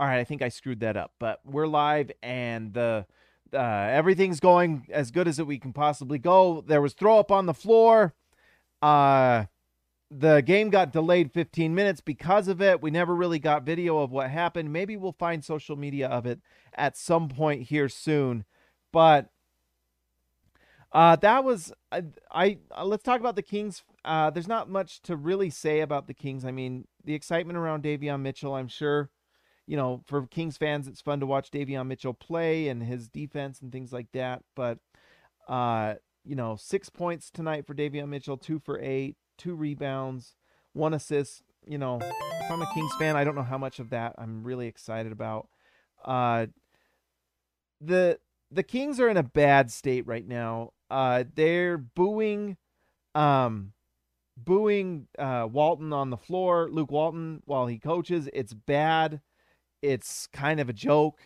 All right, I think I screwed that up, but we're live and the uh, everything's going as good as we can possibly go. There was throw up on the floor. Uh, the game got delayed 15 minutes because of it. We never really got video of what happened. Maybe we'll find social media of it at some point here soon. But uh, that was I, I uh, let's talk about the Kings. Uh, there's not much to really say about the Kings. I mean, the excitement around Davion Mitchell, I'm sure you know, for Kings fans, it's fun to watch Davion Mitchell play and his defense and things like that. But, uh, you know, six points tonight for Davion Mitchell, two for eight, two rebounds, one assist. You know, if I'm a Kings fan, I don't know how much of that I'm really excited about. Uh, the the Kings are in a bad state right now. Uh, they're booing, um, booing uh, Walton on the floor, Luke Walton while he coaches. It's bad it's kind of a joke.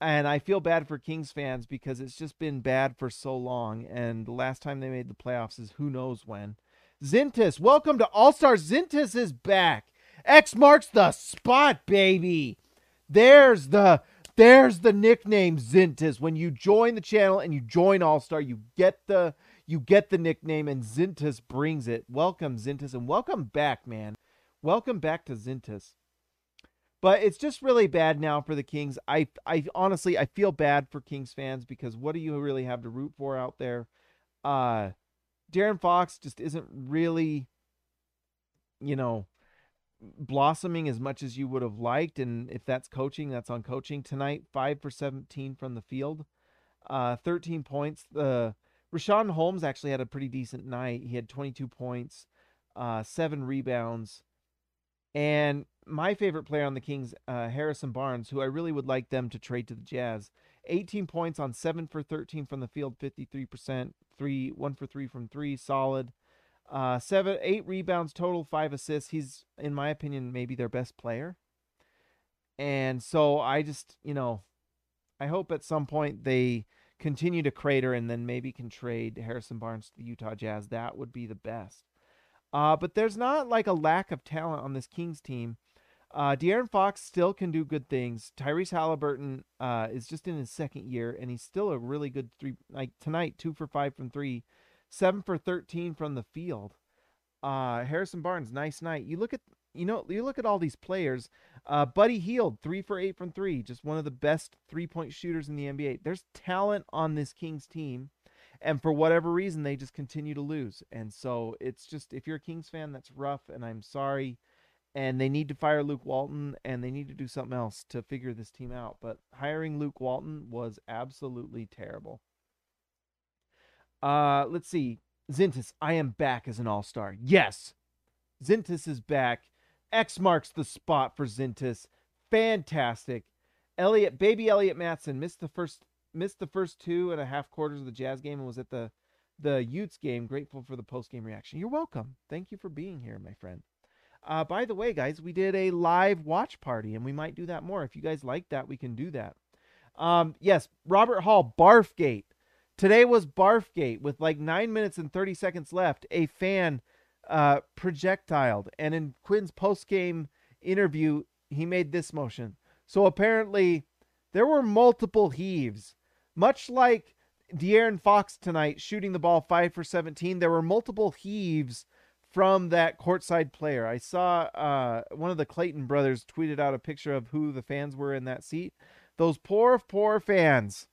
And I feel bad for Kings fans because it's just been bad for so long. And the last time they made the playoffs is who knows when. Zintas, welcome to All Star. Zintas is back. X marks the spot, baby. There's the there's the nickname Zintas. When you join the channel and you join All Star, you get the you get the nickname, and Zintas brings it. Welcome, Zintas, and welcome back, man. Welcome back to Zintas. But it's just really bad now for the Kings. I I honestly I feel bad for Kings fans because what do you really have to root for out there? Uh De'Aaron Fox just isn't really you know blossoming as much as you would have liked and if that's coaching, that's on coaching tonight. 5 for 17 from the field. Uh 13 points. The Richaun Holmes actually had a pretty decent night. He had 22 points, uh 7 rebounds. And my favorite player on the Kings, uh, Harrison Barnes, who I really would like them to trade to the Jazz. 18 points on 7 for 13 from the field, 53%, 3 1 for 3 from 3, solid. Uh 7 8 rebounds total, 5 assists. He's in my opinion maybe their best player. And so I just, you know, I hope at some point they continue to crater and then maybe can trade Harrison Barnes to the Utah Jazz. That would be the best. Uh, but there's not like a lack of talent on this Kings team. Uh, De'Aaron Fox still can do good things. Tyrese Halliburton uh, is just in his second year, and he's still a really good three. Like tonight, two for five from three, seven for thirteen from the field. Uh, Harrison Barnes, nice night. You look at you know you look at all these players. Uh, Buddy Hield, three for eight from three, just one of the best three point shooters in the NBA. There's talent on this Kings team, and for whatever reason, they just continue to lose. And so it's just if you're a Kings fan, that's rough, and I'm sorry and they need to fire Luke Walton and they need to do something else to figure this team out. But hiring Luke Walton was absolutely terrible. Uh, let's see. Zintas, I am back as an all star. Yes, Zintas is back. X marks the spot for Zintas. Fantastic. Elliot, baby Elliot Matson missed the first missed the first two and a half quarters of the Jazz game and was at the the Utes game. Grateful for the post game reaction. You're welcome. Thank you for being here, my friend. Uh, by the way, guys, we did a live watch party, and we might do that more. If you guys like that, we can do that. Um, yes, Robert Hall, Barfgate. Today was Barfgate with like nine minutes and 30 seconds left. A fan uh, projectiled, and in Quin's post game interview, he made this motion. So apparently, there were multiple heaves, much like De'Aaron Fox tonight shooting the ball five for 17. There were multiple heaves from that courtside player. I saw uh, one of the Clayton brothers tweeted out a picture of who the fans were in that seat. Those poor, poor fans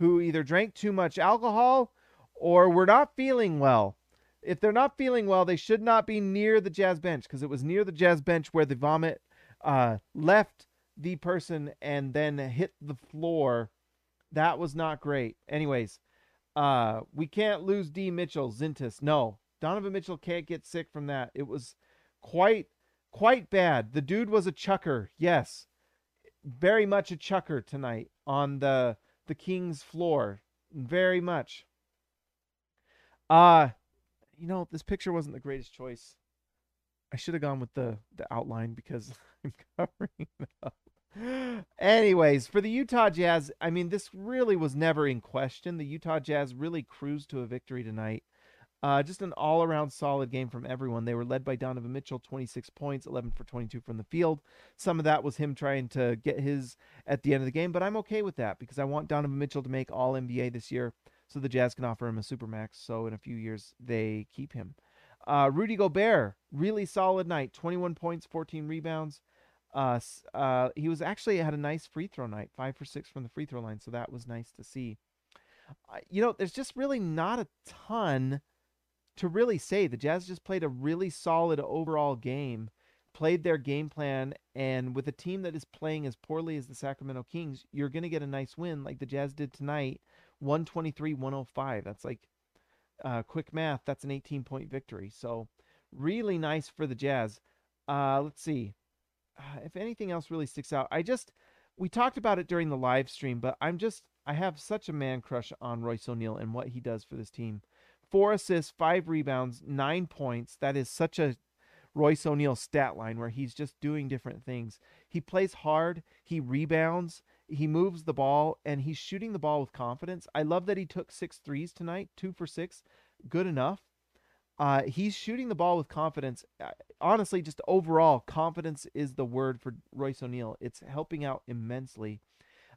who either drank too much alcohol or were not feeling well. If they're not feeling well, they should not be near the jazz bench because it was near the jazz bench where the vomit uh, left the person and then hit the floor. That was not great. Anyways, uh, we can't lose D. Mitchell, Zintas. No, Donovan Mitchell can't get sick from that. It was quite quite bad. The dude was a chucker. Yes. very much a chucker tonight on the the Kings floor. Very much. Uh you know, this picture wasn't the greatest choice. I should have gone with the the outline because I'm covering up. Anyways, for the Utah Jazz, I mean, this really was never in question. The Utah Jazz really cruised to a victory tonight. Uh, just an all around solid game from everyone. They were led by Donovan Mitchell, 26 points, 11 for 22 from the field. Some of that was him trying to get his at the end of the game, but I'm okay with that because I want Donovan Mitchell to make all NBA this year so the Jazz can offer him a supermax. So in a few years, they keep him. Uh, Rudy Gobert, really solid night 21 points, 14 rebounds. Uh, uh, he was actually had a nice free throw night, five for six from the free throw line. So that was nice to see. You know, there's just really not a ton to really say. The Jazz just played a really solid overall game, played their game plan, and with a team that is playing as poorly as the Sacramento Kings, you're going to get a nice win like the Jazz did tonight 123 105. That's like uh, quick math. That's an 18 point victory. So, really nice for the Jazz. Uh, let's see. Uh, if anything else really sticks out, I just, we talked about it during the live stream, but I'm just, I have such a man crush on Royce O'Neale and what he does for this team four assists, five rebounds, nine points. That is such a Royce O'Neale stat line where he's just doing different things. He plays hard, he rebounds, he moves the ball, and he's shooting the ball with confidence. I love that he took six threes tonight, two for six, good enough. Uh, he's shooting the ball with confidence. Uh, honestly, just overall, confidence is the word for Royce O'Neale. It's helping out immensely.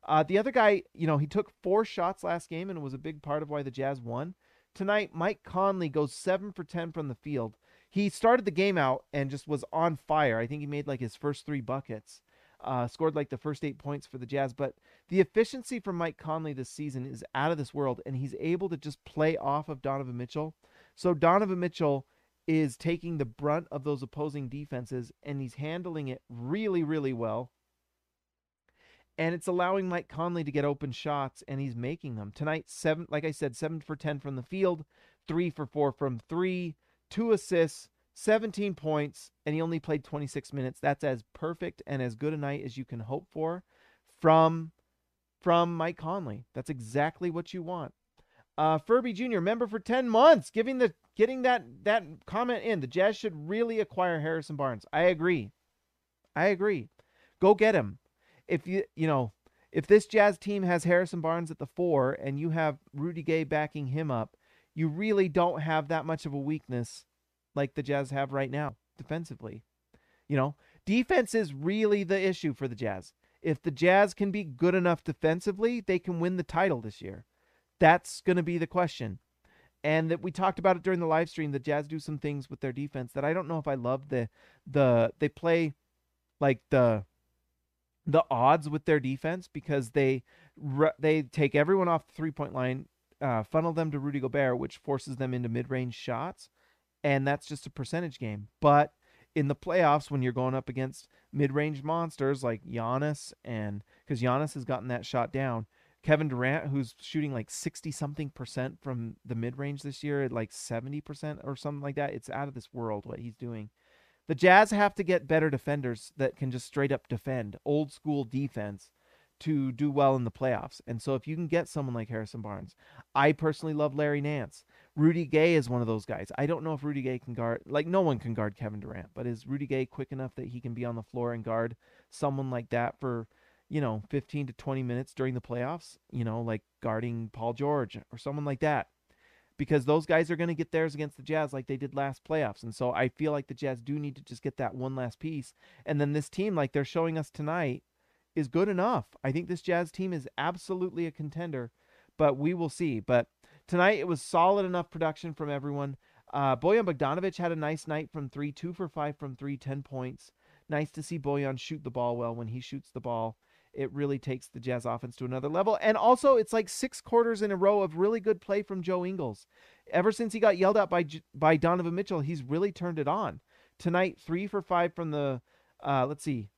Uh, the other guy, you know, he took four shots last game and was a big part of why the Jazz won. Tonight, Mike Conley goes 7 for 10 from the field. He started the game out and just was on fire. I think he made like his first three buckets, uh, scored like the first eight points for the Jazz. But the efficiency from Mike Conley this season is out of this world, and he's able to just play off of Donovan Mitchell. So Donovan Mitchell is taking the brunt of those opposing defenses, and he's handling it really, really well and it's allowing Mike Conley to get open shots, and he's making them tonight. Seven, like I said, seven for ten from the field, three for four from three, two assists, 17 points, and he only played 26 minutes. That's as perfect and as good a night as you can hope for from from Mike Conley. That's exactly what you want. Uh, Furby Jr. member for 10 months, giving the getting that that comment in. The Jazz should really acquire Harrison Barnes. I agree. I agree. Go get him if you you know if this Jazz team has Harrison Barnes at the four and you have Rudy Gay backing him up, you really don't have that much of a weakness like the Jazz have right now defensively. You know, defense is really the issue for the Jazz. If the Jazz can be good enough defensively, they can win the title this year. That's going to be the question. And that we talked about it during the live stream. The Jazz do some things with their defense that I don't know if I love. The the they play like the the odds with their defense because they they take everyone off the three point line, uh, funnel them to Rudy Gobert, which forces them into mid range shots, and that's just a percentage game. But in the playoffs, when you're going up against mid range monsters like Giannis, and because Giannis has gotten that shot down, Kevin Durant, who's shooting like 60 something percent from the mid range this year, at like 70 percent or something like that, it's out of this world what he's doing. The Jazz have to get better defenders that can just straight up defend, old school defense to do well in the playoffs. And so if you can get someone like Harrison Barnes, I personally love Larry Nance. Rudy Gay is one of those guys. I don't know if Rudy Gay can guard like no one can guard Kevin Durant, but is Rudy Gay quick enough that he can be on the floor and guard someone like that for, you know, 15 to 20 minutes during the playoffs, you know, like guarding Paul George or someone like that because those guys are going to get theirs against the Jazz like they did last playoffs. And so I feel like the Jazz do need to just get that one last piece. And then this team, like they're showing us tonight, is good enough. I think this Jazz team is absolutely a contender, but we will see. But tonight it was solid enough production from everyone. Uh, Bojan Bogdanovic had a nice night from three, two for five from three, 10 points. Nice to see Bojan shoot the ball well when he shoots the ball it really takes the Jazz offense to another level. And also, it's like six quarters in a row of really good play from Joe Ingles. Ever since he got yelled at by by Donovan Mitchell, he's really turned it on. Tonight, three for five from the, uh, let's see,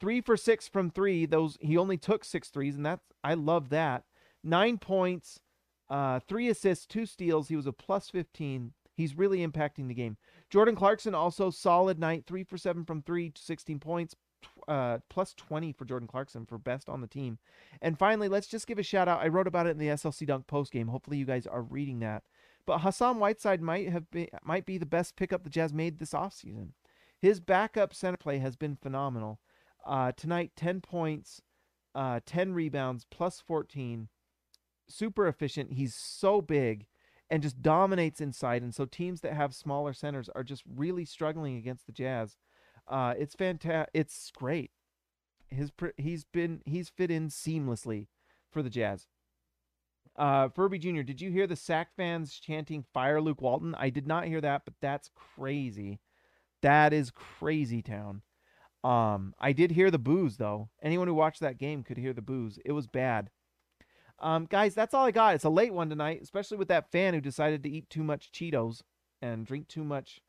three for six from three. Those he only took six threes, and that's I love that. Nine points, uh, three assists, two steals. He was a plus fifteen. He's really impacting the game. Jordan Clarkson also solid night, three for seven from three, 16 points, uh, plus 20 for Jordan Clarkson for best on the team. And finally, let's just give a shout out. I wrote about it in the SLC Dunk post game. Hopefully, you guys are reading that. But Hassan Whiteside might have might be the best pickup the Jazz made this offseason. His backup center play has been phenomenal. Uh, tonight, 10 points, uh, 10 rebounds, plus 14. Super efficient. He's so big and just dominates inside. And so teams that have smaller centers are just really struggling against the Jazz. Uh, it's fantastic. It's great. His he's been he's fit in seamlessly for the Jazz. Uh, Furby Jr., did you hear the Sac fans chanting "Fire Luke Walton"? I did not hear that, but that's crazy. That is crazy town. Um, I did hear the boos though. Anyone who watched that game could hear the boos. It was bad. Um, guys, that's all I got. It's a late one tonight, especially with that fan who decided to eat too much Cheetos and drink too much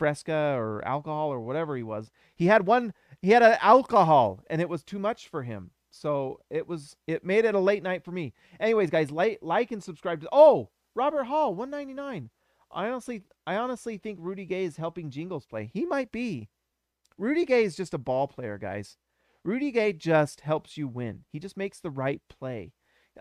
Fresca or alcohol or whatever he was. He had one. He had an alcohol, and it was too much for him. So it was. It made it a late night for me. Anyways, guys, like, like and subscribe to. Oh, Robert Hall, one ninety nine. I honestly, I honestly think Rudy Gay is helping Jingles play. He might be. Rudy Gay is just a ball player, guys. Rudy Gay just helps you win. He just makes the right play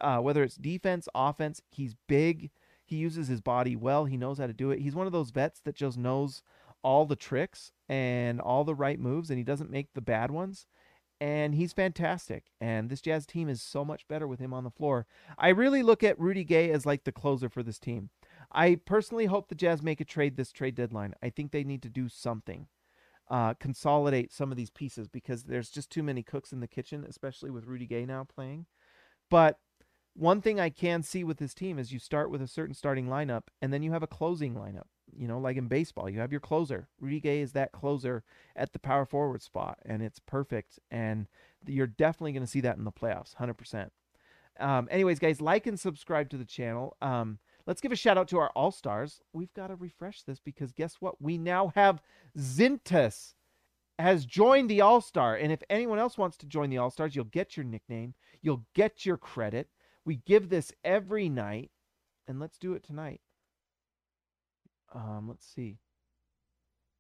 uh, whether it's defense, offense. He's big. He uses his body well. He knows how to do it. He's one of those vets that just knows all the tricks and all the right moves, and he doesn't make the bad ones. And he's fantastic. And this Jazz team is so much better with him on the floor. I really look at Rudy Gay as like the closer for this team. I personally hope the Jazz make a trade this trade deadline. I think they need to do something. Uh, consolidate some of these pieces because there's just too many cooks in the kitchen, especially with Rudy Gay now playing. But one thing I can see with this team is you start with a certain starting lineup and then you have a closing lineup. You know, like in baseball, you have your closer. Gay is that closer at the power forward spot, and it's perfect. And you're definitely going to see that in the playoffs, 100%. Um, anyways, guys, like and subscribe to the channel. Um, let's give a shout out to our All Stars. We've got to refresh this because guess what? We now have Zintas has joined the All Star. And if anyone else wants to join the All Stars, you'll get your nickname, you'll get your credit. We give this every night, and let's do it tonight. Um, let's see.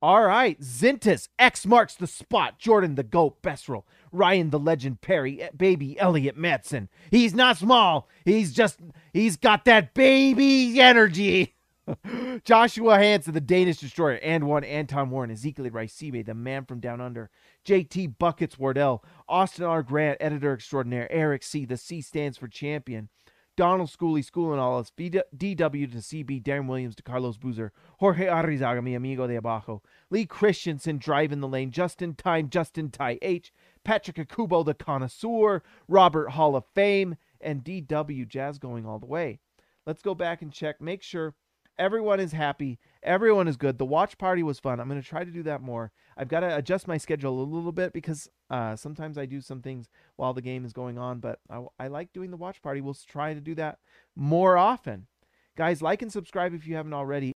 All right, Zintas, X marks the spot. Jordan the GOAT, Besserell, Ryan the Legend, Perry, baby Elliot Matson. He's not small. He's just, he's got that baby energy. Joshua Hansen, the Danish Destroyer, and one Anton Warren, Ezekiel Raisibe, the man from down under, JT Buckets Wardell, Austin R. Grant, editor extraordinaire, Eric C. The C stands for champion. Donald Schooley, School and all us, DW to CB, Darren Williams to Carlos Boozer, Jorge Arrizaga, mi amigo de abajo, Lee Christensen, drive in the lane, Justin Time, Justin Ty H, Patrick Akubo, the connoisseur, Robert Hall of Fame, and DW Jazz going all the way. Let's go back and check, make sure Everyone is happy. Everyone is good. The watch party was fun. I'm going to try to do that more. I've got to adjust my schedule a little bit because uh, sometimes I do some things while the game is going on, but I, I like doing the watch party. We'll try to do that more often. Guys, like and subscribe if you haven't already.